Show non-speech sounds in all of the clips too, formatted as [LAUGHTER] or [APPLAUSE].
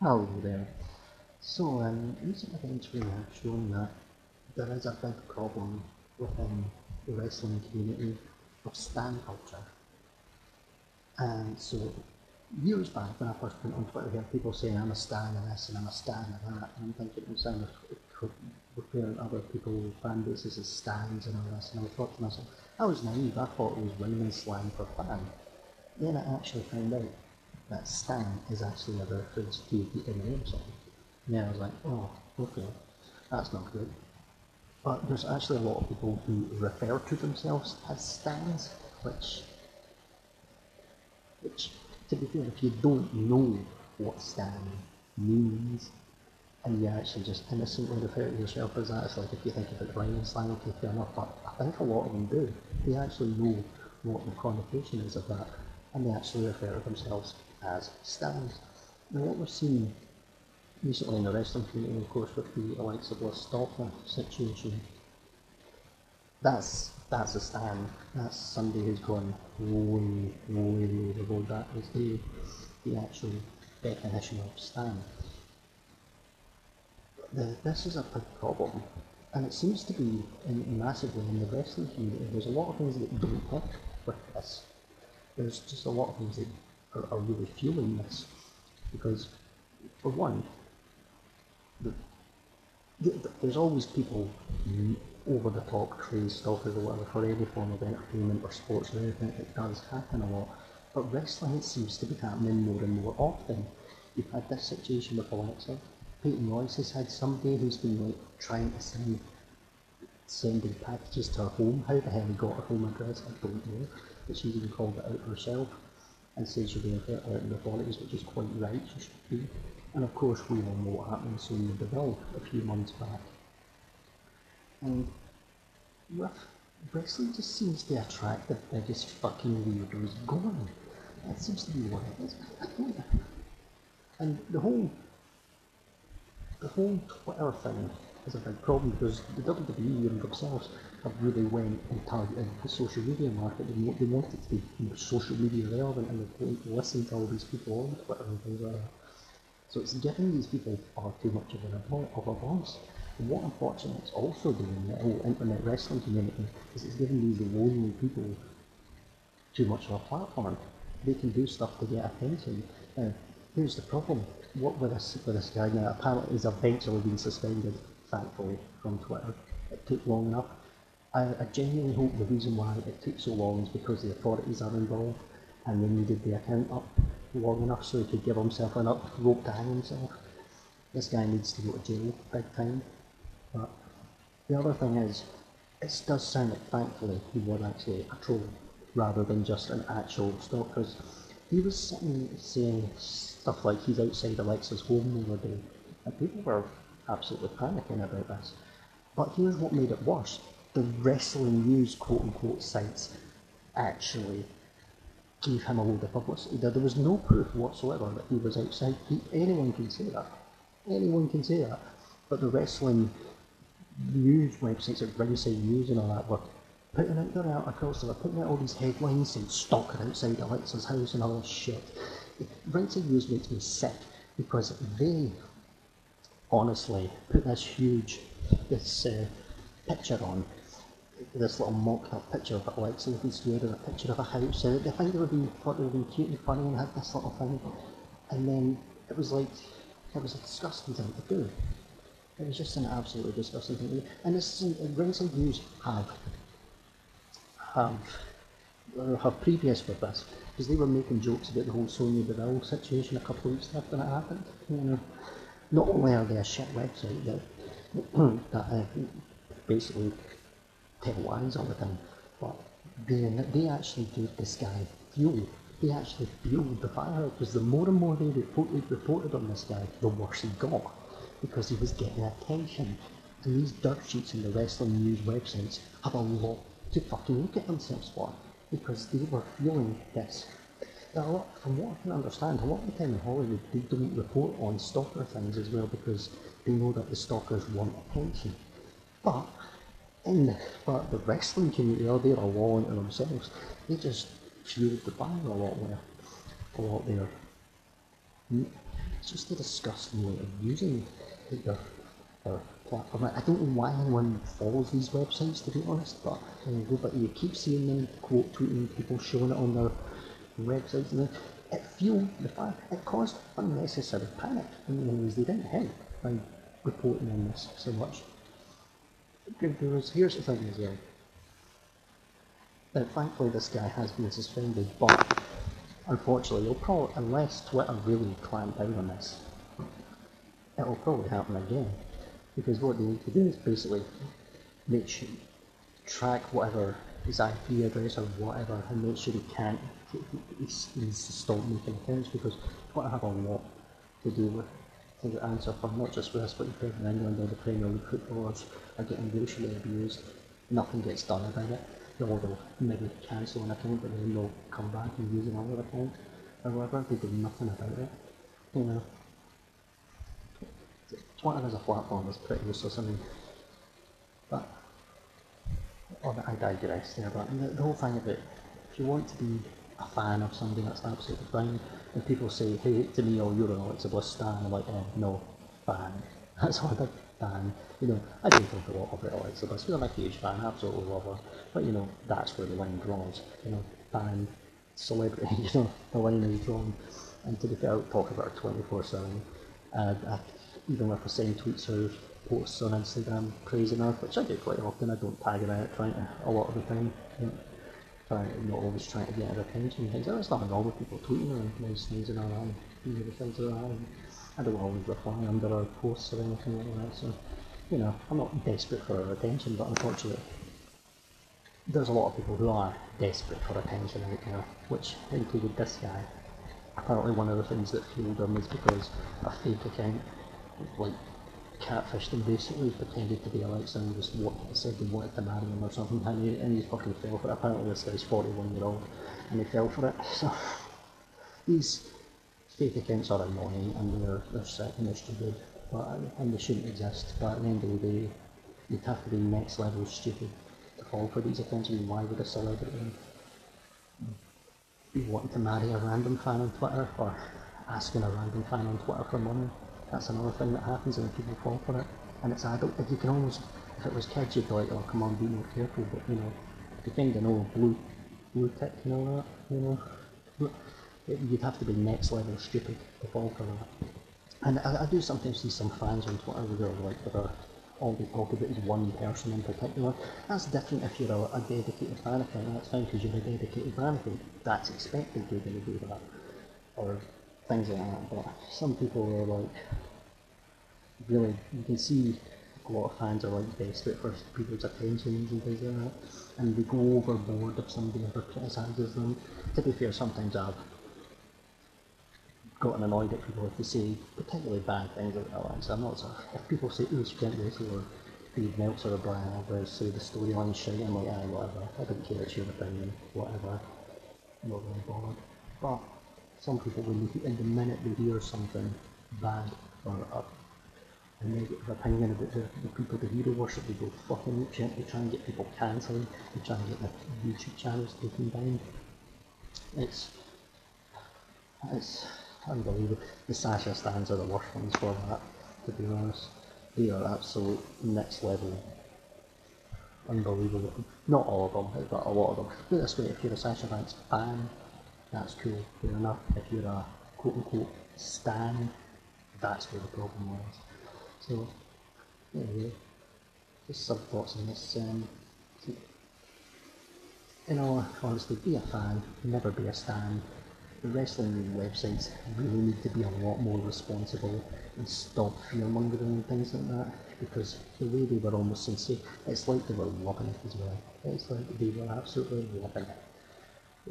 Hello there. So, um, recent events really have shown that there is a big problem within the wrestling community of stan culture. And so, years back when I first went on Twitter, I heard people saying I'm a stan of this and I'm a stan of that, and I'm thinking it sounds referring other people, fan bases as stans and all this, and I thought to myself, I was naive, I thought it was women's slang for fan. Then I actually found out that Stan is actually a reference to the Eminem song. And I was like, oh, okay, that's not good. But there's actually a lot of people who refer to themselves as Stans, which, which, to be fair, if you don't know what Stan means, and you actually just innocently refer to yourself as that, it's like if you think of it rhyming slang, okay, fair enough, but I think a lot of them do. They actually know what the connotation is of that, and they actually refer to themselves as stans. Now what we're seeing recently in the wrestling community, of course, with the Alexa Bliss Stalker situation, that's that's a stan. That's somebody who's gone way, way overboard. That is the the actual definition of stan. The, this is a big problem, and it seems to be in, massively in the wrestling community. There's a lot of things that don't hit with this. There's just a lot of things that are, are really fueling this. Because, for one, the, the, there's always people over the top crazy stuff or whatever for any form of entertainment or sports or anything. It does happen a lot. But wrestling it seems to be happening more and more often. You've had this situation with Alexa. Peyton Royce has had somebody who's been like trying to send sending packages to her home. How the hell he got her home address, I don't know. But she's even called it out herself and says you're being uh, fair out in the authorities, which is quite right, you should be. And of course, we all know what happened Sonya Deville a few months back. And with wrestling just seems to attract the biggest fucking weirdos going. That seems to be what it is. And the whole the whole Twitter thing is a big problem because the WWE themselves have really went and targeted the social media market. They, want, they want it to be you know, social media relevant and they want to listen to all these people on Twitter and things like that. So it's giving these people far too much of, an, of a voice. And what unfortunately it's also doing, the whole internet wrestling community, is it's giving these lonely people too much of a platform. They can do stuff to get attention. Now, here's the problem. What with this, with this guy now, apparently he's eventually been suspended, thankfully, from Twitter. It took long enough. I, I genuinely hope the reason why it took so long is because the authorities are involved and they needed the account up long enough so he could give himself enough rope to hang himself. This guy needs to go to jail big time. But the other thing is, it does sound like thankfully he was actually a troll rather than just an actual stalker. He was sitting saying stuff like he's outside Alexa's home the other day, and people were absolutely panicking about this. But here's what made it worse the wrestling news quote unquote sites actually gave him a load of publicity. There, was no proof whatsoever that he was outside. Anyone can say that. Anyone can say that. But the wrestling news websites like Ringside News and all that were putting out their articles, they were putting out all these headlines saying stalker outside Alexa's house and all this shit. Ringside News makes me sick because they honestly put this huge, this uh, picture on this little mock-up picture of Alexa looking scared and a picture of a house and they think they were being thought they were being cute and funny and had this little thing and then it was like it was a disgusting thing to do. It was just an absolutely disgusting thing to do. And this is Ringside News have have have previous with this because they were making jokes about the whole Sonya Deville situation a couple of weeks after it happened. You know, not only are they a shit website that [CLEARS THROAT] that uh, basically tell lies all the time. But they, they actually gave this guy fuel. They actually fueled the fire because the more and more they reported, reported on this guy, the worse he got because he was getting attention. And these dirt sheets and the wrestling news websites have a lot to fucking look at themselves for because they were fueling this. A lot, from what I can understand, a lot of the time in Hollywood they don't report on stalker things as well because they know that the stalkers want attention. But in the, but the wrestling community they are there a law unto themselves. They just fueled the fire a lot more, a lot there. It's just a disgusting way of using their, their platform. I don't know why anyone follows these websites, to be honest, but, uh, but you keep seeing them quote tweeting people showing it on their websites, and it fueled the fire. It caused unnecessary panic in the news. They didn't help by reporting on this so much. Here's the thing as well. Uh, thankfully, this guy has been suspended, but unfortunately, he'll probably, unless Twitter really clamp down on this, it'll probably happen again. Because what they need to do is basically make sure, track whatever his IP address or whatever and make sure he can't, he needs to stop making accounts because Twitter have a lot to do with to answer for, not just this, but the in England or the Premier League footballers are getting racially abused. Nothing gets done about it they'll maybe cancel an account but then they'll come back and use another account or whatever. They do nothing about it. You know. Twitter as a platform is pretty useless, I mean. But oh, I digress there, but the, the whole thing about if you want to be a fan of somebody, that's absolutely fine. When people say, hey, to me, oh, you're an Alexa Bliss stan, I'm like, eh, no, fan. [LAUGHS] That's what I fan. You know, I do think a lot it Alexa Bliss because I'm a huge fan, absolutely love her. But you know, that's where the line draws. You know, fan, celebrity, [LAUGHS] you know, the line is drawn. And to be fair, I talk about her 24 7. Uh, I, even if I send tweets or posts on Instagram praising her, which I do quite often, I don't tag her out trying to, a lot of the time. You know, trying, not always trying to get her attention and things. There's nothing wrong with people tweeting her nice things in her eye, you know, things in her eye. I don't always reply under our posts or anything like that, so, you know, I'm not desperate for attention, but unfortunately, there's a lot of people who are desperate for attention right now, which included this guy. Apparently one of the things that fueled him is because a fake account, like, catfished him basically, pretended to be Alexa and just what, said he wanted to marry him or something, and he, and he fucking fell for it. Apparently this guy's 41 year old, and he fell for it, [LAUGHS] so, these fake accounts are annoying and they're, they're sick and they're stupid, but, and they shouldn't exist. But at the end of the day, you'd have to be next level stupid to fall for these accounts. I mean, why would a celebrity be wanting to marry a random fan on Twitter or asking a random fan on Twitter for money? That's another thing that happens and people fall for it. And it's adult. If you can almost, if it was kids, you'd be like, oh, come on, be more careful. But you know, you know blue, blue tick and all that, you know. You'd have to be next level stupid to fall for that. And I, I do sometimes see some fans on Twitter who are like, they're all they talk about is one person in particular. That's different if you're a, a dedicated fan account, that's fine because you're a dedicated fan account. That's expected you're going to do that. Or things like that. But some people are like, really, you can see a lot of fans are like desperate for people's attentions and things like that. And they go overboard if somebody ever criticises them. To be fair, sometimes I've gotten annoyed at people if they say particularly bad things about Alexa. I'm not sort of, if people say, oh, she can't or Dave Meltzer or Bryan Alvarez say the storyline shit, I'm like, ah, whatever. I don't care, it's your opinion, whatever. I'm not really bothered. But some people, when they, in the minute they hear something bad or up, a negative opinion about the, the people the hero worship, they go fucking shit, they try and get people cancelled, they try and get their YouTube channels taken down. It's, it's, unbelievable. The Sasha stans are the worst ones for that, to be honest. They are absolute next level. Unbelievable. Not all of them, but a lot of them. Put this way, if you're a Sasha Banks fan, that's cool, fair enough. If you're a quote unquote stan, that's where the problem lies. So, anyway, just some thoughts on this. Um, you know, honestly, be a fan, never be a stan the wrestling websites really need to be a lot more responsible and stop fear-mongering and things like that because the way they were almost sincere, it's like they were loving it as well. It's like they were absolutely loving it.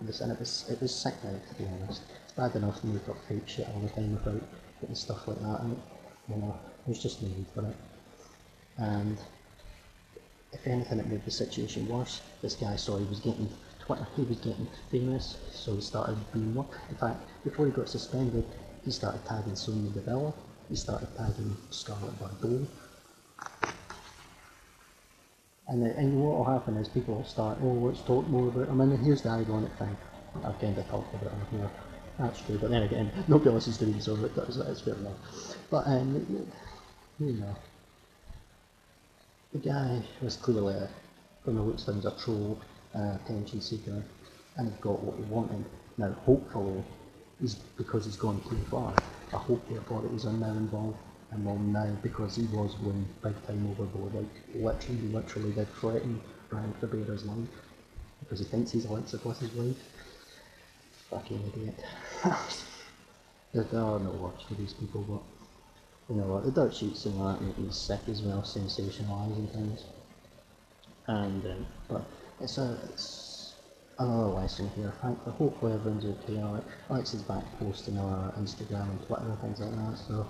It and it was, it was sickening to be honest. It's bad enough to make got fake shit all the time about getting stuff like that and you know, there's just no need for it. And if anything it made the situation worse, this guy saw he was getting Twitter, he was getting famous, so he started being more. In fact, before he got suspended, he started tagging Sonya Deville, he started tagging Scarlett Bordeaux. And, and what will happen is people will start, oh, let's talk more about him. And here's the ironic thing, I've kind of talked about him here. That's true, but then again, [LAUGHS] nobody listens to me, so it does, that's fair enough. But, um, you know, the guy was clearly, a, from the looks of things, a troll, an attention seeker, and he got what he wanted. Now, hopefully, he's, because he's gone too far, I hope the authorities are now involved, and will now, because he was going big time overboard, like, literally, literally did threaten Ryan Cabrera's life, because he thinks he's Alexa wife. Fucking idiot. [LAUGHS] there, are no words for these people, but you know what, the dirt sheets and that make me sick as well, sensationalising things. And, um, but it's a, it's another lesson here. Frankly, hopefully everyone's okay. Alex is back posting on Instagram and Twitter and things like that, so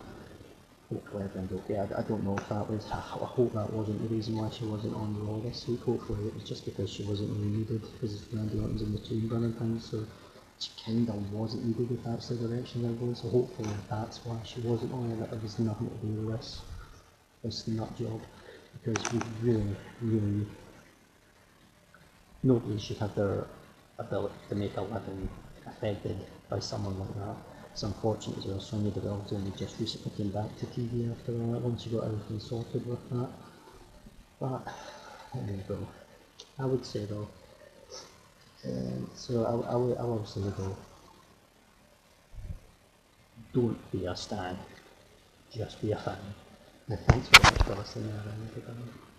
everyone's okay. I, I don't know if that was, I, hope that wasn't the reason why she wasn't on Raw this week. Hopefully it was just because she wasn't really needed, because Randy Orton's in the chamber and things, so she kind of wasn't needed if that's the direction they're going, so hopefully that's why she wasn't on it, it was nothing to do with this, this nut job, because we really, really, nobody should have their ability to make a living affected by someone like that. It's unfortunate as well, Sonya Deville only just recently came back to TV after that, once you got everything sorted with that. But, there you go. I would say though, um, so I, I, will, I will say though, don't be a stan, just be a fan. And thanks very much for listening. everyone.